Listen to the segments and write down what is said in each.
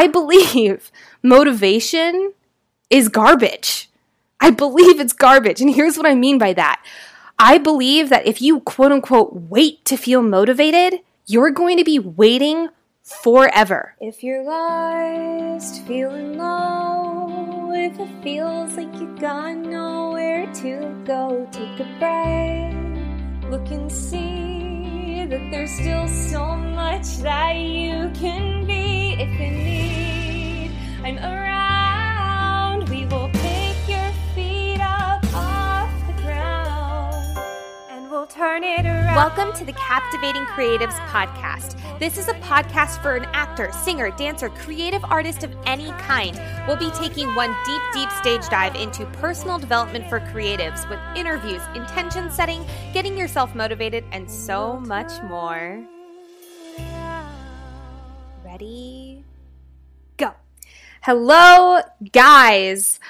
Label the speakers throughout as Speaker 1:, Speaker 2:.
Speaker 1: I believe motivation is garbage. I believe it's garbage. And here's what I mean by that. I believe that if you quote unquote wait to feel motivated, you're going to be waiting forever.
Speaker 2: If you're lost, feeling low, if it feels like you got nowhere to go, take a breath. Look and see that there's still so much that you can be if you need. I'm around, we will pick your feet up off the ground and we'll turn it around.
Speaker 3: Welcome to the Captivating Creatives Podcast. This is a podcast for an actor, singer, dancer, creative artist of any kind. We'll be taking one deep, deep stage dive into personal development for creatives with interviews, intention setting, getting yourself motivated, and so much more. Ready?
Speaker 1: Hello, guys.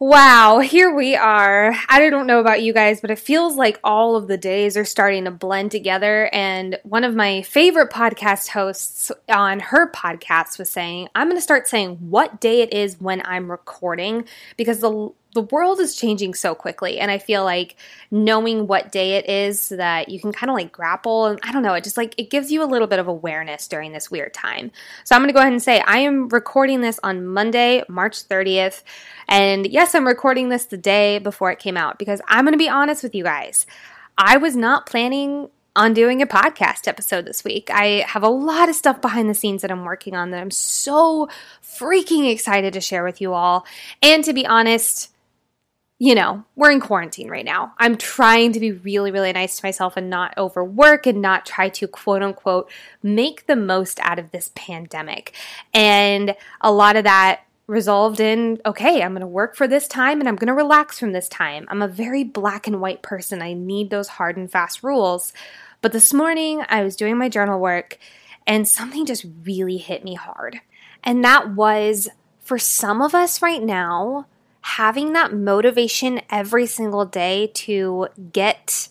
Speaker 1: Wow, here we are. I don't know about you guys, but it feels like all of the days are starting to blend together. And one of my favorite podcast hosts on her podcast was saying, I'm going to start saying what day it is when I'm recording because the the world is changing so quickly and i feel like knowing what day it is so that you can kind of like grapple and i don't know it just like it gives you a little bit of awareness during this weird time so i'm going to go ahead and say i am recording this on monday march 30th and yes i'm recording this the day before it came out because i'm going to be honest with you guys i was not planning on doing a podcast episode this week. I have a lot of stuff behind the scenes that I'm working on that I'm so freaking excited to share with you all. And to be honest, you know, we're in quarantine right now. I'm trying to be really, really nice to myself and not overwork and not try to quote unquote make the most out of this pandemic. And a lot of that resolved in okay, I'm going to work for this time and I'm going to relax from this time. I'm a very black and white person. I need those hard and fast rules. But this morning, I was doing my journal work and something just really hit me hard. And that was for some of us right now, having that motivation every single day to get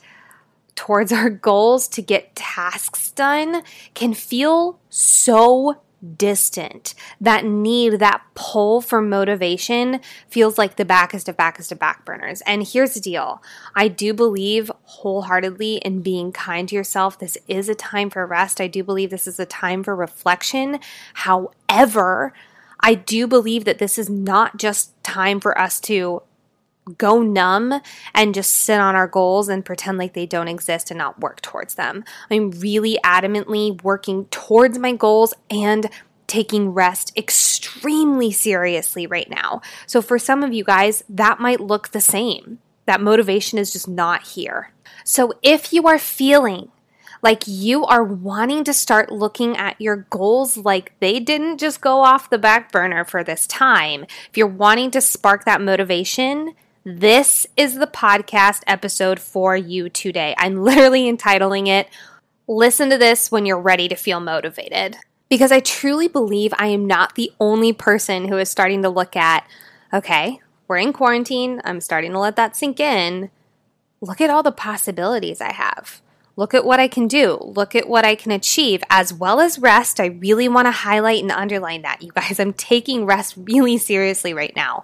Speaker 1: towards our goals, to get tasks done, can feel so distant. That need, that pull for motivation feels like the backest of backest of back burners. And here's the deal I do believe wholeheartedly in being kind to yourself. This is a time for rest. I do believe this is a time for reflection. However, I do believe that this is not just time for us to go numb and just sit on our goals and pretend like they don't exist and not work towards them. I'm really adamantly working towards my goals and taking rest extremely seriously right now. So for some of you guys, that might look the same. That motivation is just not here. So if you are feeling like you are wanting to start looking at your goals like they didn't just go off the back burner for this time. If you're wanting to spark that motivation, this is the podcast episode for you today. I'm literally entitling it Listen to this when you're ready to feel motivated. Because I truly believe I am not the only person who is starting to look at, okay, we're in quarantine. I'm starting to let that sink in. Look at all the possibilities I have. Look at what I can do. Look at what I can achieve, as well as rest. I really want to highlight and underline that, you guys. I'm taking rest really seriously right now.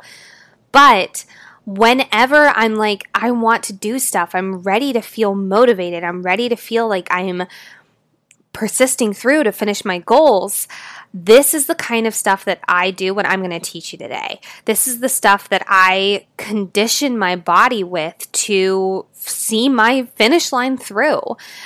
Speaker 1: But whenever I'm like, I want to do stuff, I'm ready to feel motivated, I'm ready to feel like I'm persisting through to finish my goals. This is the kind of stuff that I do when I'm going to teach you today. This is the stuff that I condition my body with to see my finish line through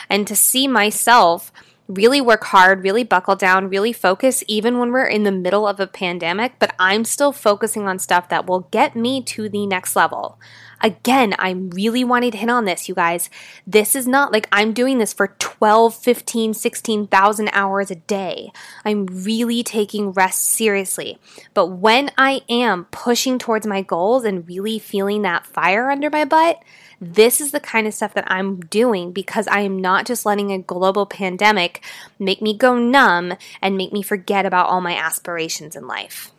Speaker 1: and to see myself really work hard, really buckle down, really focus, even when we're in the middle of a pandemic. But I'm still focusing on stuff that will get me to the next level. Again, I'm really wanting to hit on this, you guys. This is not like I'm doing this for 12, 15, 16,000 hours a day. I'm really taking rest seriously. But when I am pushing towards my goals and really feeling that fire under my butt, this is the kind of stuff that I'm doing because I am not just letting a global pandemic make me go numb and make me forget about all my aspirations in life.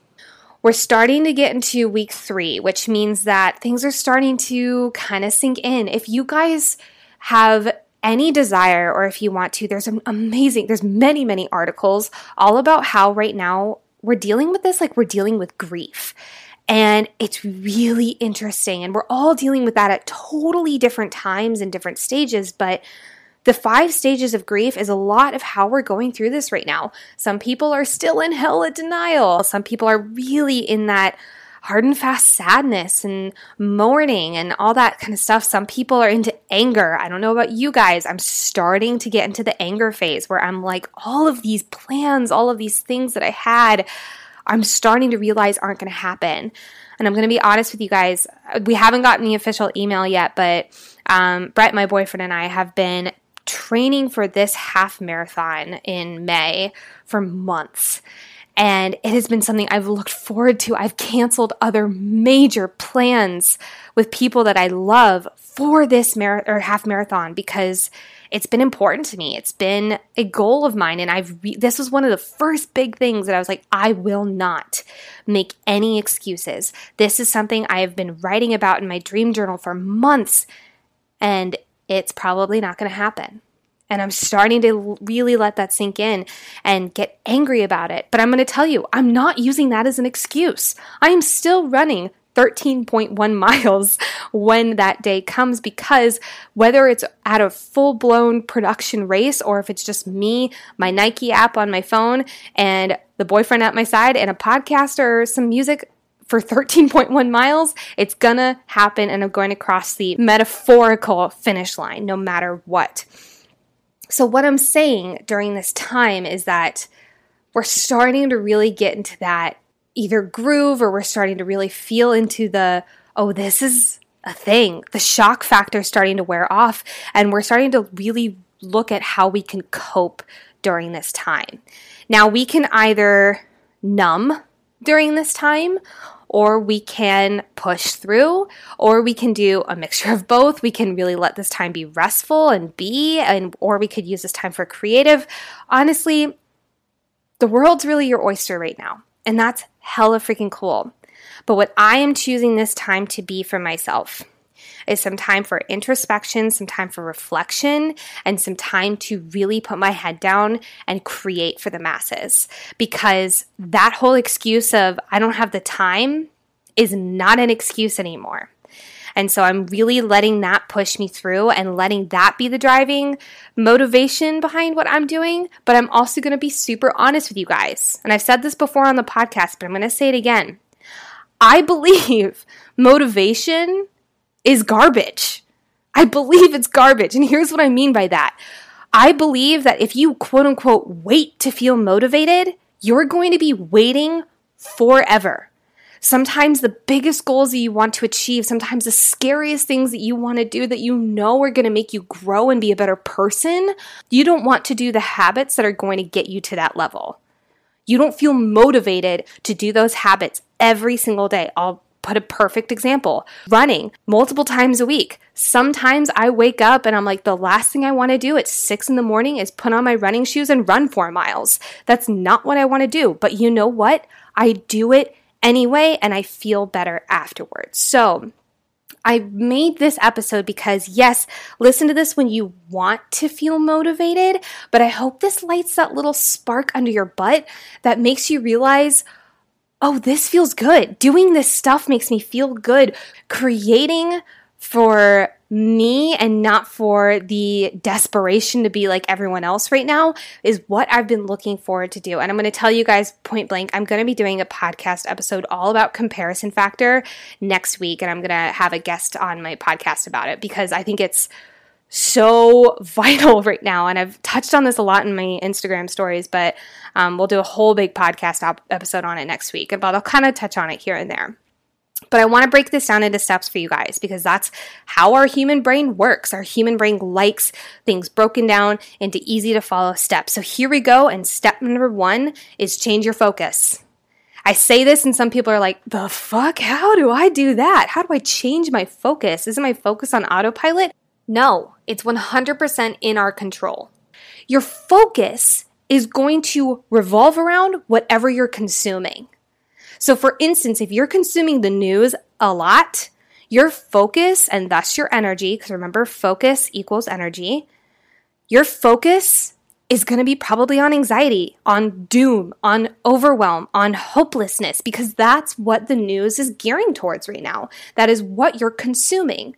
Speaker 1: We're starting to get into week three, which means that things are starting to kind of sink in. If you guys have any desire or if you want to, there's an amazing, there's many, many articles all about how right now we're dealing with this like we're dealing with grief. And it's really interesting. And we're all dealing with that at totally different times and different stages. But the five stages of grief is a lot of how we're going through this right now. Some people are still in hell at denial. Some people are really in that hard and fast sadness and mourning and all that kind of stuff. Some people are into anger. I don't know about you guys. I'm starting to get into the anger phase where I'm like, all of these plans, all of these things that I had, I'm starting to realize aren't going to happen. And I'm going to be honest with you guys. We haven't gotten the official email yet, but um, Brett, my boyfriend, and I have been training for this half marathon in May for months. And it has been something I've looked forward to. I've canceled other major plans with people that I love for this mar- or half marathon because it's been important to me. It's been a goal of mine and I've re- this was one of the first big things that I was like I will not make any excuses. This is something I have been writing about in my dream journal for months and it's probably not going to happen. And I'm starting to really let that sink in and get angry about it. But I'm going to tell you, I'm not using that as an excuse. I am still running 13.1 miles when that day comes because whether it's at a full blown production race or if it's just me, my Nike app on my phone, and the boyfriend at my side, and a podcast or some music, for 13.1 miles, it's gonna happen and I'm going to cross the metaphorical finish line no matter what. So, what I'm saying during this time is that we're starting to really get into that either groove or we're starting to really feel into the, oh, this is a thing. The shock factor is starting to wear off, and we're starting to really look at how we can cope during this time. Now, we can either numb during this time or we can push through, or we can do a mixture of both. We can really let this time be restful and be, and or we could use this time for creative. Honestly, the world's really your oyster right now, and that's hella freaking cool. But what I am choosing this time to be for myself is some time for introspection, some time for reflection, and some time to really put my head down and create for the masses. Because that whole excuse of I don't have the time is not an excuse anymore. And so I'm really letting that push me through and letting that be the driving motivation behind what I'm doing. But I'm also going to be super honest with you guys. And I've said this before on the podcast, but I'm going to say it again. I believe motivation is garbage. I believe it's garbage. And here's what I mean by that I believe that if you quote unquote wait to feel motivated, you're going to be waiting forever. Sometimes the biggest goals that you want to achieve, sometimes the scariest things that you want to do that you know are going to make you grow and be a better person, you don't want to do the habits that are going to get you to that level. You don't feel motivated to do those habits every single day. I'll put a perfect example running multiple times a week. Sometimes I wake up and I'm like, the last thing I want to do at six in the morning is put on my running shoes and run four miles. That's not what I want to do. But you know what? I do it anyway and I feel better afterwards. So, I made this episode because, yes, listen to this when you want to feel motivated, but I hope this lights that little spark under your butt that makes you realize oh, this feels good. Doing this stuff makes me feel good. Creating for me and not for the desperation to be like everyone else right now is what I've been looking forward to do. And I'm going to tell you guys point blank, I'm going to be doing a podcast episode all about comparison factor next week. And I'm going to have a guest on my podcast about it because I think it's so vital right now. And I've touched on this a lot in my Instagram stories, but um, we'll do a whole big podcast op- episode on it next week. But I'll kind of touch on it here and there. But I want to break this down into steps for you guys because that's how our human brain works. Our human brain likes things broken down into easy to follow steps. So here we go. And step number one is change your focus. I say this, and some people are like, the fuck? How do I do that? How do I change my focus? Isn't my focus on autopilot? No, it's 100% in our control. Your focus is going to revolve around whatever you're consuming. So, for instance, if you're consuming the news a lot, your focus and thus your energy, because remember, focus equals energy, your focus is going to be probably on anxiety, on doom, on overwhelm, on hopelessness, because that's what the news is gearing towards right now. That is what you're consuming.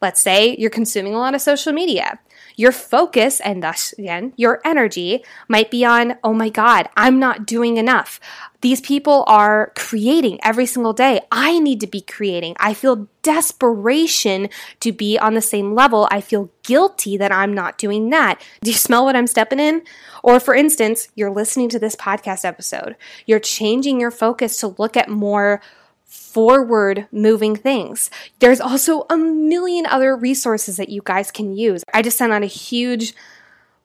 Speaker 1: Let's say you're consuming a lot of social media. Your focus, and thus again, your energy might be on, oh my God, I'm not doing enough. These people are creating every single day. I need to be creating. I feel desperation to be on the same level. I feel guilty that I'm not doing that. Do you smell what I'm stepping in? Or, for instance, you're listening to this podcast episode, you're changing your focus to look at more forward moving things. There's also a million other resources that you guys can use. I just sent out a huge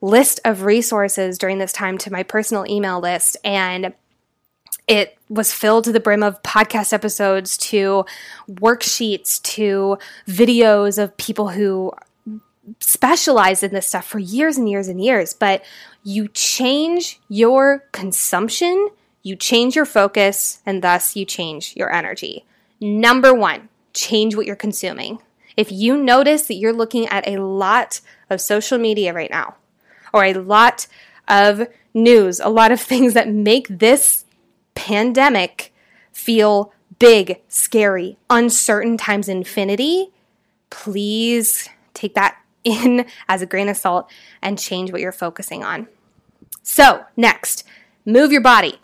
Speaker 1: list of resources during this time to my personal email list and it was filled to the brim of podcast episodes to worksheets to videos of people who specialize in this stuff for years and years and years but you change your consumption you change your focus and thus you change your energy. Number one, change what you're consuming. If you notice that you're looking at a lot of social media right now, or a lot of news, a lot of things that make this pandemic feel big, scary, uncertain times infinity, please take that in as a grain of salt and change what you're focusing on. So, next, move your body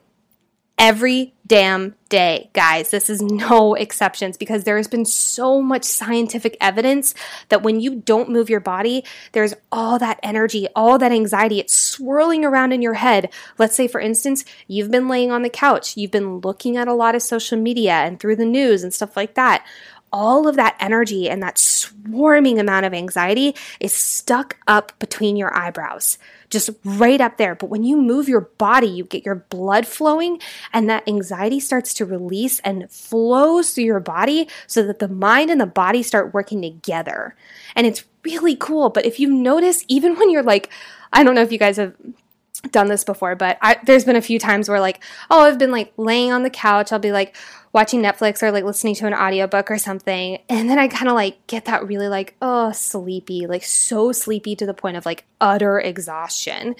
Speaker 1: every damn day, guys. This is no exceptions because there has been so much scientific evidence that when you don't move your body, there's all that energy, all that anxiety. It's swirling around in your head. Let's say, for instance, you've been laying on the couch, you've been looking at a lot of social media and through the news and stuff like that all of that energy and that swarming amount of anxiety is stuck up between your eyebrows, just right up there. But when you move your body, you get your blood flowing, and that anxiety starts to release and flows through your body so that the mind and the body start working together. And it's really cool. But if you notice, even when you're like, I don't know if you guys have done this before, but I, there's been a few times where like, oh, I've been like laying on the couch. I'll be like watching Netflix or like listening to an audiobook or something. And then I kind of like get that really like, oh, sleepy, like so sleepy to the point of like utter exhaustion.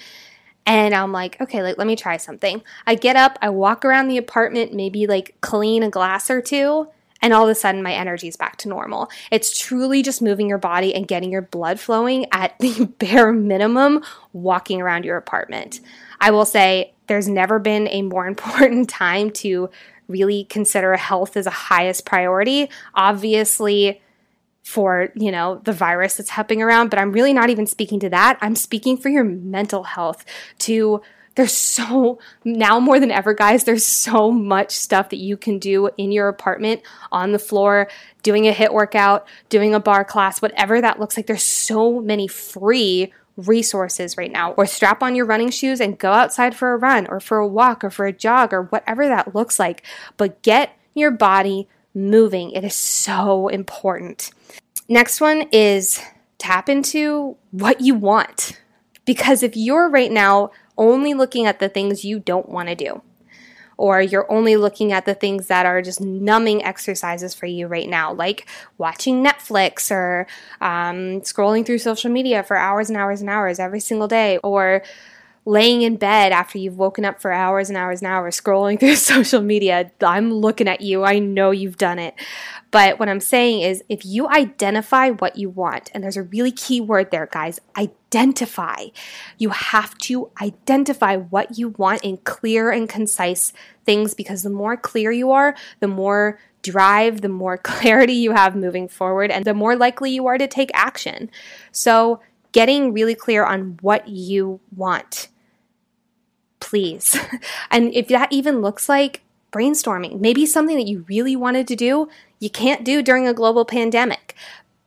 Speaker 1: And I'm like, okay, like let me try something. I get up, I walk around the apartment, maybe like clean a glass or two, and all of a sudden my energy is back to normal. It's truly just moving your body and getting your blood flowing at the bare minimum walking around your apartment. I will say there's never been a more important time to really consider health as a highest priority. Obviously, for you know the virus that's hopping around but i'm really not even speaking to that i'm speaking for your mental health to there's so now more than ever guys there's so much stuff that you can do in your apartment on the floor doing a HIIT workout doing a barre class whatever that looks like. There's so many free resources right now. Or strap on your running shoes and go outside for a run or for a walk or for a jog or whatever that looks like. But get your body moving. It is so important. Next one is tap into what you want. Because if you're right now only looking at the things you don't want to do. Or you're only looking at the things that are just numbing exercises for you right now, like watching Netflix or um, scrolling through social media for hours and hours and hours every single day, or laying in bed after you've woken up for hours and hours and hours scrolling through social media. I'm looking at you. I know you've done it. But what I'm saying is if you identify what you want, and there's a really key word there, guys identify. You have to identify what you want in clear and concise things because the more clear you are, the more drive, the more clarity you have moving forward, and the more likely you are to take action. So, getting really clear on what you want please. and if that even looks like brainstorming, maybe something that you really wanted to do, you can't do during a global pandemic.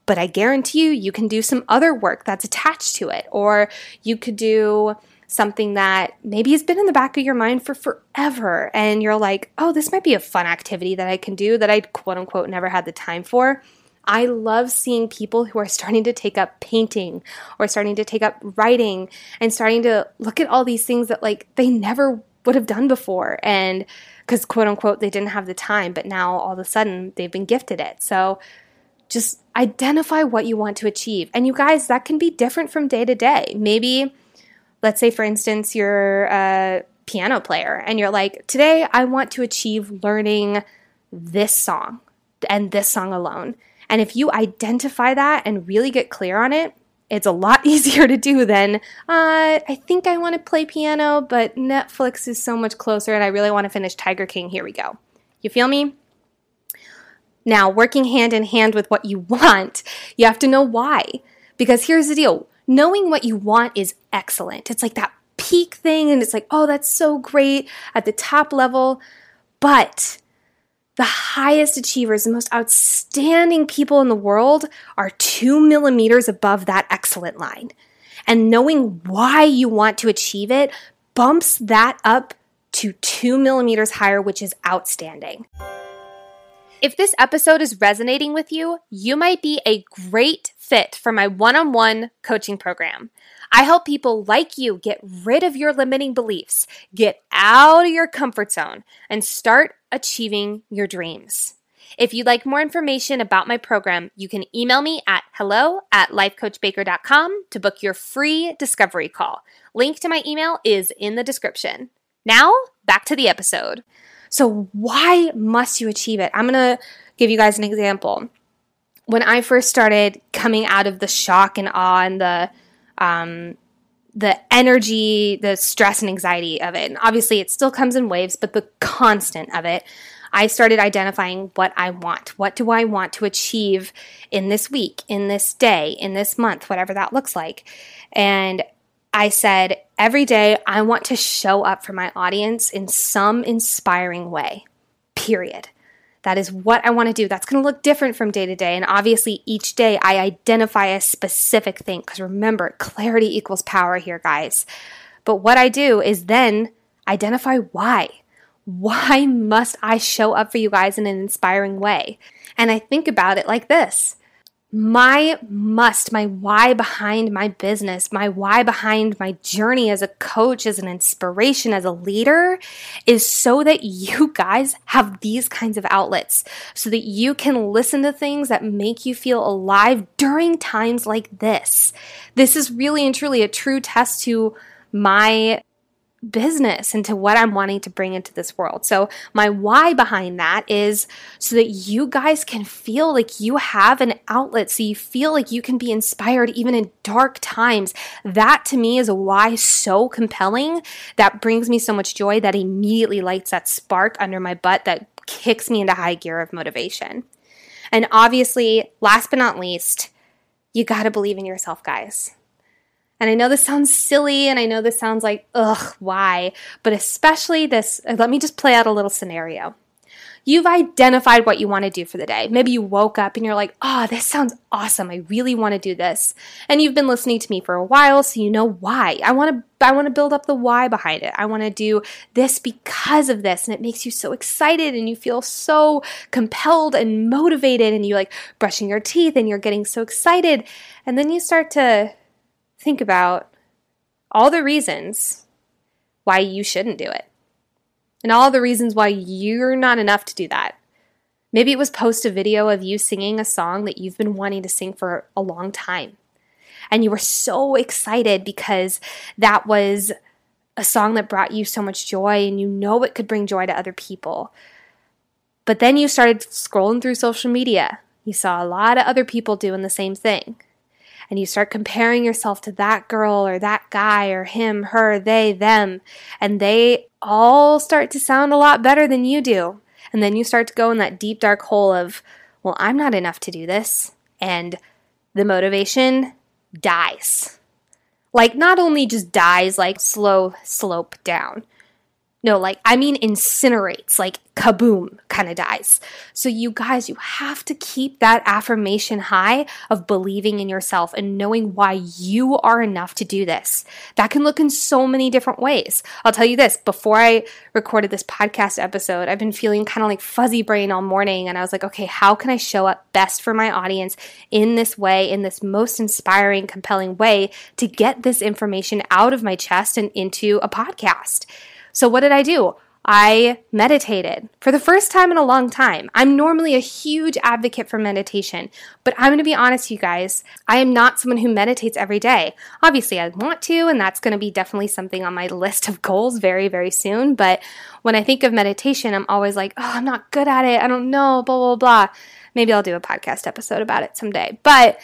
Speaker 1: But I guarantee you, you can do some other work that's attached to it. Or you could do something that maybe has been in the back of your mind for forever. And you're like, oh, this might be a fun activity that I can do that I quote unquote never had the time for. I love seeing people who are starting to take up painting or starting to take up writing and starting to look at all these things that like they never would have done before. And because quote unquote they didn't have the time but now all of a sudden they've been gifted it. So just identify what you want to achieve. And you guys that can be different from day to day. Maybe let's say, for instance, you're a piano player and you're like, today I want to achieve learning this song and this song alone. And if you identify that and really get clear on it, it's a lot easier to do than, uh, I think I want to play piano, but Netflix is so much closer and I really want to finish Tiger King. Here we go. You feel me? Now, working hand in hand with what you want, you have to know why. Because here's the deal knowing what you want is excellent. It's like that peak thing, and it's like, oh, that's so great at the top level. But the highest achievers, the most outstanding people in the world are two millimeters above that excellent line. And knowing why you want to achieve it bumps that up to two millimeters higher, which is outstanding. If this episode is resonating with you, you might be a great fit for my one on one coaching program. I help people like you get rid of your limiting beliefs, get out of your comfort zone, and start achieving your dreams. If you'd like more information about my program, you can email me at hello at lifecoachbaker.com to book your free discovery call. Link to my email is in the description. Now, back to the episode. So, why must you achieve it? I'm going to give you guys an example. When I first started coming out of the shock and awe and the um, the energy, the stress and anxiety of it. And obviously, it still comes in waves, but the constant of it. I started identifying what I want. What do I want to achieve in this week, in this day, in this month, whatever that looks like. And I said, every day I want to show up for my audience in some inspiring way, period. That is what I want to do. That's going to look different from day to day. And obviously, each day I identify a specific thing because remember, clarity equals power here, guys. But what I do is then identify why. Why must I show up for you guys in an inspiring way? And I think about it like this my must, my why behind my business, my why behind my journey as a coach, as an inspiration, as a leader is so that you guys have these kinds of outlets, so that you can listen to things that make you feel alive during times like this. This is really and truly a true test to my business and to what I'm wanting to bring into this world. So, my why behind that is so that you guys can feel like you have an outlet, so you feel like you can be inspired even in dark times. That to me is a why so compelling that brings me so much joy that immediately lights that spark under my butt that kicks me into high gear of motivation. And obviously, last but not least, you got to believe in yourself, guys. And I know this sounds silly and I know this sounds like, ugh, why? But especially this, uh, let me just play out a little scenario. You've identified what you want to do for the day. Maybe you woke up and you're like, oh, this sounds awesome. I really want to do this. And you've been listening to me for a while, so you know why. I want to I want to build up the why behind it. I want to do this because of this. And it makes you so excited and you feel so compelled and motivated and you like brushing your teeth and you're getting so excited. And then you start to think about all the reasons why you shouldn't do it and all the reasons why you're not enough to do that. Maybe it was post a video of you singing a song that you've been wanting to sing for a long time. And you were so excited because that was a song that brought you so much joy and you know it could bring joy to other people. But then you started scrolling through social media. You saw a lot of other people doing the same thing and you start comparing yourself to that girl or that guy or him, her, they, them, and they all start to sound a lot better than you do. And then you start to go in that deep, dark hole of, well, I'm not enough to do this. And the motivation dies. Like, not only just dies, like slow slope down, no, like, I mean, incinerates, like kaboom, kind of dies. So, you guys, you have to keep that affirmation high of believing in yourself and knowing why you are enough to do this. That can look in so many different ways. I'll tell you this before I recorded this podcast episode, I've been feeling kind of like fuzzy brain all morning. And I was like, okay, how can I show up best for my audience in this way, in this most inspiring, compelling way to get this information out of my chest and into a podcast? So, what did I do? I meditated for the first time in a long time. I'm normally a huge advocate for meditation, but I'm going to be honest, you guys. I am not someone who meditates every day. Obviously, I want to, and that's going to be definitely something on my list of goals very, very soon. But when I think of meditation, I'm always like, oh, I'm not good at it. I don't know, blah, blah, blah. Maybe I'll do a podcast episode about it someday. But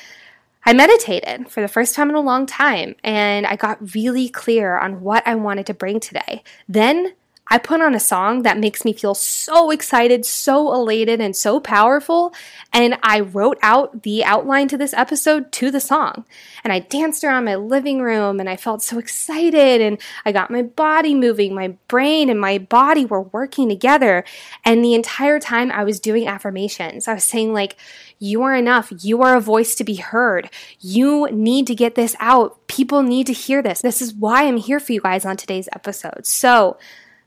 Speaker 1: I meditated for the first time in a long time and I got really clear on what I wanted to bring today. Then I put on a song that makes me feel so excited, so elated, and so powerful. And I wrote out the outline to this episode to the song. And I danced around my living room and I felt so excited. And I got my body moving. My brain and my body were working together. And the entire time I was doing affirmations, I was saying, like, you are enough. You are a voice to be heard. You need to get this out. People need to hear this. This is why I'm here for you guys on today's episode. So,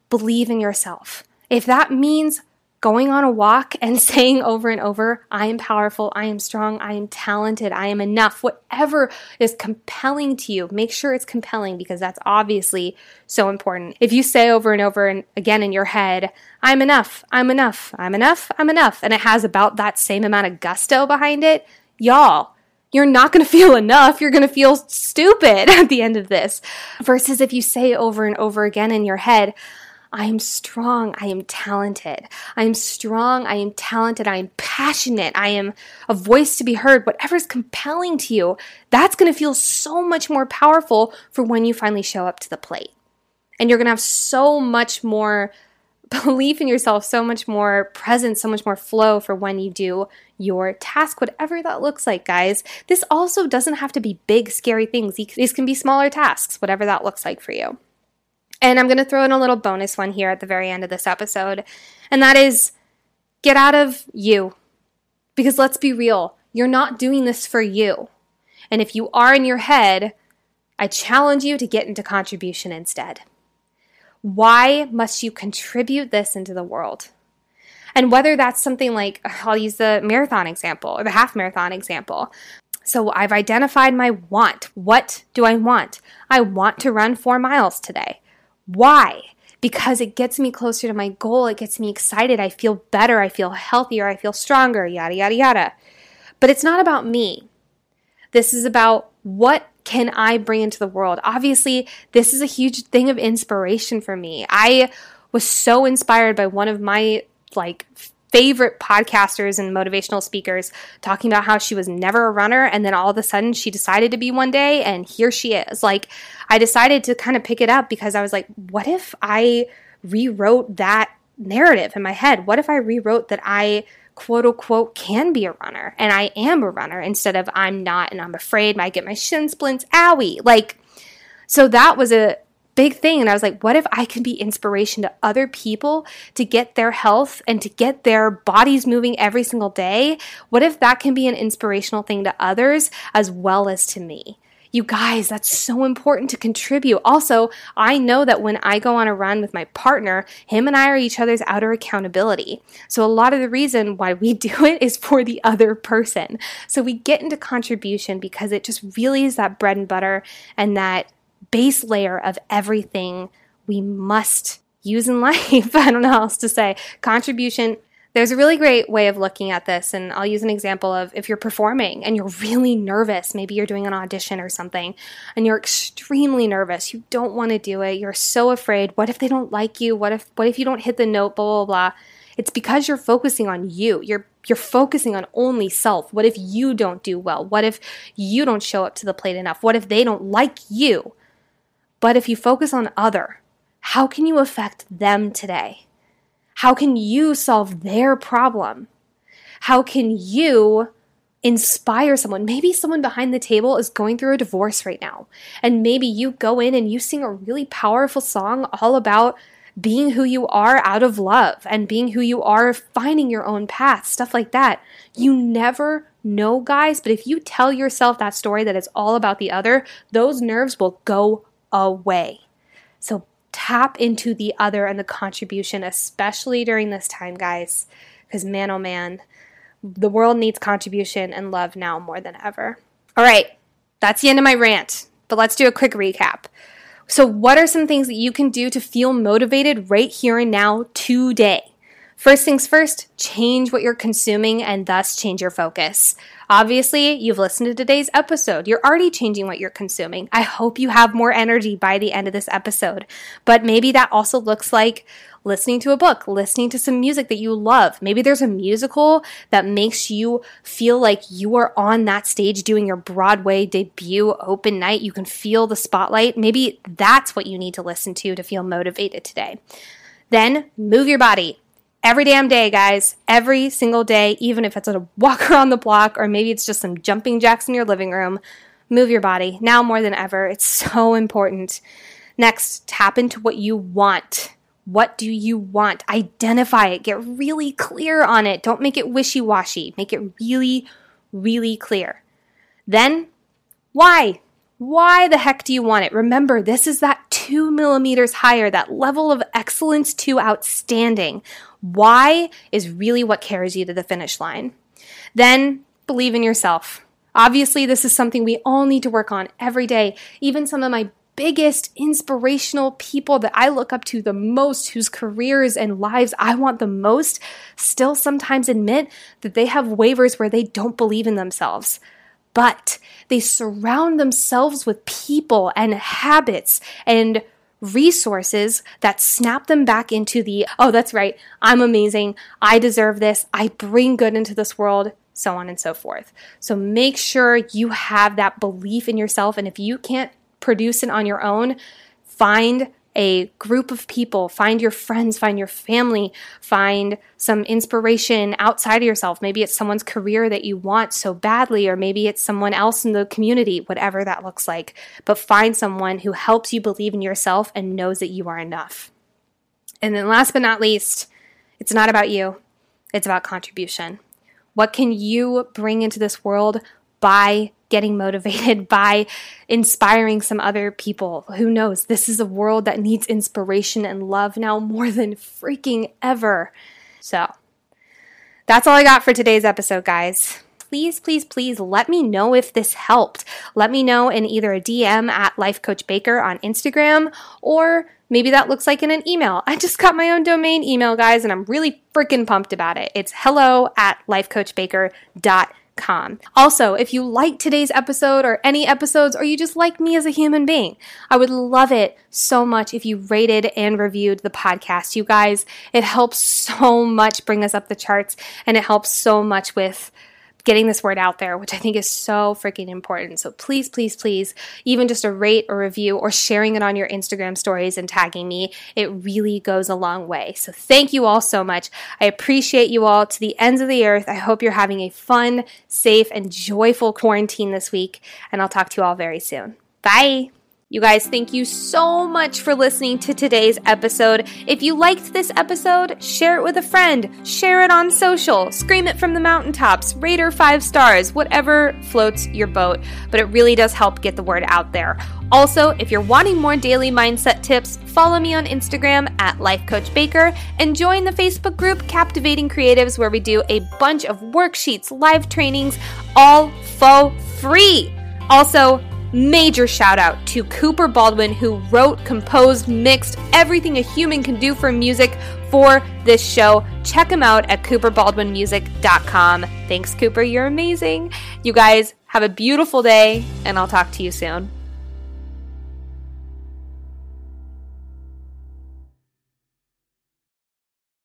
Speaker 1: believe in yourself. If that means going on a walk and saying over and over, I am powerful, I am strong, I am talented, I am enough, whatever is compelling to you, make sure it's compelling because that's obviously so important. If you say over and over and again in your head, I'm enough, I'm enough, I'm enough, I'm enough, and it has about that same amount of gusto behind it, y'all, you're not going to feel enough. You're going to feel stupid at the end of this. Versus if you say over and over again in your head, I am strong. I am talented. I am strong. I am talented. I am passionate. I am a voice to be heard. Whatever's compelling to you, that's going to feel so much more powerful for when you finally show up to the plate. And you're going to have so much more belief in yourself, so much more presence, so much more flow for when you do your task, whatever that looks like, guys. This also doesn't have to be big, scary things. These can be smaller tasks, whatever that looks like for you. And I'm going to throw in a little bonus one here at the very end of this episode, and that is get out of you. Because let's be real, you're not doing this for you. And if you are in your head, I challenge you to get into contribution instead. Why must you contribute this into the world? And whether that's something like, I'll use the marathon example or the half marathon example. So I've identified my want. What do I want? I want to run four miles today. Why? Because it gets me closer to my goal. It gets me excited. I feel better. I feel healthier. I feel stronger, yada, yada, yada. But it's not about me. This is about what can I bring into the world? Obviously, this is a huge thing of inspiration for me. I was so inspired by one of my like favorite podcasters and motivational speakers talking about how she was never a runner and then all of a sudden she decided to be one day and here she is. Like I decided to kind of pick it up because I was like, what if I rewrote that narrative in my head? What if I rewrote that I quote unquote can be a runner and I am a runner instead of I'm not and I'm afraid I get my shin splints, owie. Like, so that was a big thing. And I was like, what if I can be inspiration to other people to get their health and to get their bodies moving every single day? What if that can be an inspirational thing to others as well as to me? You guys, that's so important to contribute. Also, I know that when I go on a run with my partner, him and I are each other's outer accountability. So, a lot of the reason why we do it is for the other person. So, we get into contribution because it just really is that bread and butter and that base layer of everything we must use in life. I don't know how else to say. Contribution. There's a really great way of looking at this, and I'll use an example of if you're performing and you're really nervous, maybe you're doing an audition or something, and you're extremely nervous, you don't want to do it, you're so afraid. What if they don't like you? What if what if you don't hit the note? Blah blah blah. It's because you're focusing on you. You're you're focusing on only self. What if you don't do well? What if you don't show up to the plate enough? What if they don't like you? But if you focus on other, how can you affect them today? How can you solve their problem? How can you inspire someone? Maybe someone behind the table is going through a divorce right now. And maybe you go in and you sing a really powerful song all about being who you are out of love and being who you are, finding your own path, stuff like that. You never know, guys, but if you tell yourself that story that it's all about the other, those nerves will go away. So tap into the other and the contribution, especially during this time, guys, because man, oh man, the world needs contribution and love now more than ever. All right, that's the end of my rant, but let's do a quick recap. So, what are some things that you can do to feel motivated right here and now today? First things first, change what you're consuming and thus change your focus. Obviously, you've listened to today's episode. You're already changing what you're consuming. I hope you have more energy by the end of this episode. But maybe that also looks like listening to a book, listening to some music that you love. Maybe there's a musical that makes you feel like you are on that stage doing your Broadway debut open night. You can feel the spotlight. Maybe that's what you need to listen to to feel motivated today. Then move your body every damn day, guys. Every single day, even if it's a walk around the block or maybe it's just some jumping jacks in your living room. Move your body now more than ever. It's so important. Next, tap into what you want. What do you want? Identify it. Get really clear on it. Don't make it wishy washy. Make it really, really clear. Then, why? Why the heck do you want it? Remember, this is that two millimeters higher, that level of excellence to outstanding. Why is really what carries you to the finish line. Then believe in yourself. Obviously, this is something we all need to work on every day. Even some of my biggest inspirational people that I look up to the most, whose careers and lives I want the most, still sometimes admit that they have wavers where they don't believe in themselves. But they surround themselves with people and habits and resources that snap them back into the, oh, that's right, I'm amazing, I deserve this, I bring good into this world, so on and so forth. So make sure you have that belief in yourself. And if you can't produce it on your own, find a group of people, find your friends, find your family, find some inspiration outside of yourself. Maybe it's someone's career that you want so badly, or maybe it's someone else in the community, whatever that looks like. But find someone who helps you believe in yourself and knows that you are enough. And then last but not least, it's not about you, it's about contribution. What can you bring into this world by getting motivated by inspiring some other people. Who knows? This is a world that needs inspiration and love now more than freaking ever. So, that's all I got for today's episode, guys. Please, please, please let me know if this helped. Let me know in either a DM at Life Coach Baker on Instagram or maybe that looks like in an email. I just got my own domain email, guys, and I'm really freaking pumped about it. It's hello at lifecoachbaker.com Com. Also, if you like today's episode or any episodes, or you just like me as a human being, I would love it so much if you rated and reviewed the podcast. You guys, it helps so much bring us up the charts and it helps so much with getting this word out there, which I think is so freaking important. So please, please, please, even just a rate or review or sharing it on your Instagram stories and tagging me, it really goes a long way. So thank you all so much. I appreciate you all to the ends of the earth. I hope you're having a fun, safe, and joyful quarantine this week, and I'll talk to you all very soon. Bye. You guys, thank you so much for listening to today's episode. If you liked this episode, share it with a friend, share it on social, scream it from the mountaintops, rate her five stars, whatever floats your boat. But it really does help get the word out there. Also, if you're wanting more daily mindset tips, follow me on Instagram at Life Coach Baker and join the Facebook group Captivating Creatives, where we do a bunch of worksheets, live trainings, all for free. Also, Major shout out to Cooper Baldwin, who wrote, composed, mixed everything a human can do for music for this show. Check him out at cooperbaldwinmusic.com. Thanks, Cooper. You're amazing. You guys have a beautiful day, and I'll talk to you soon.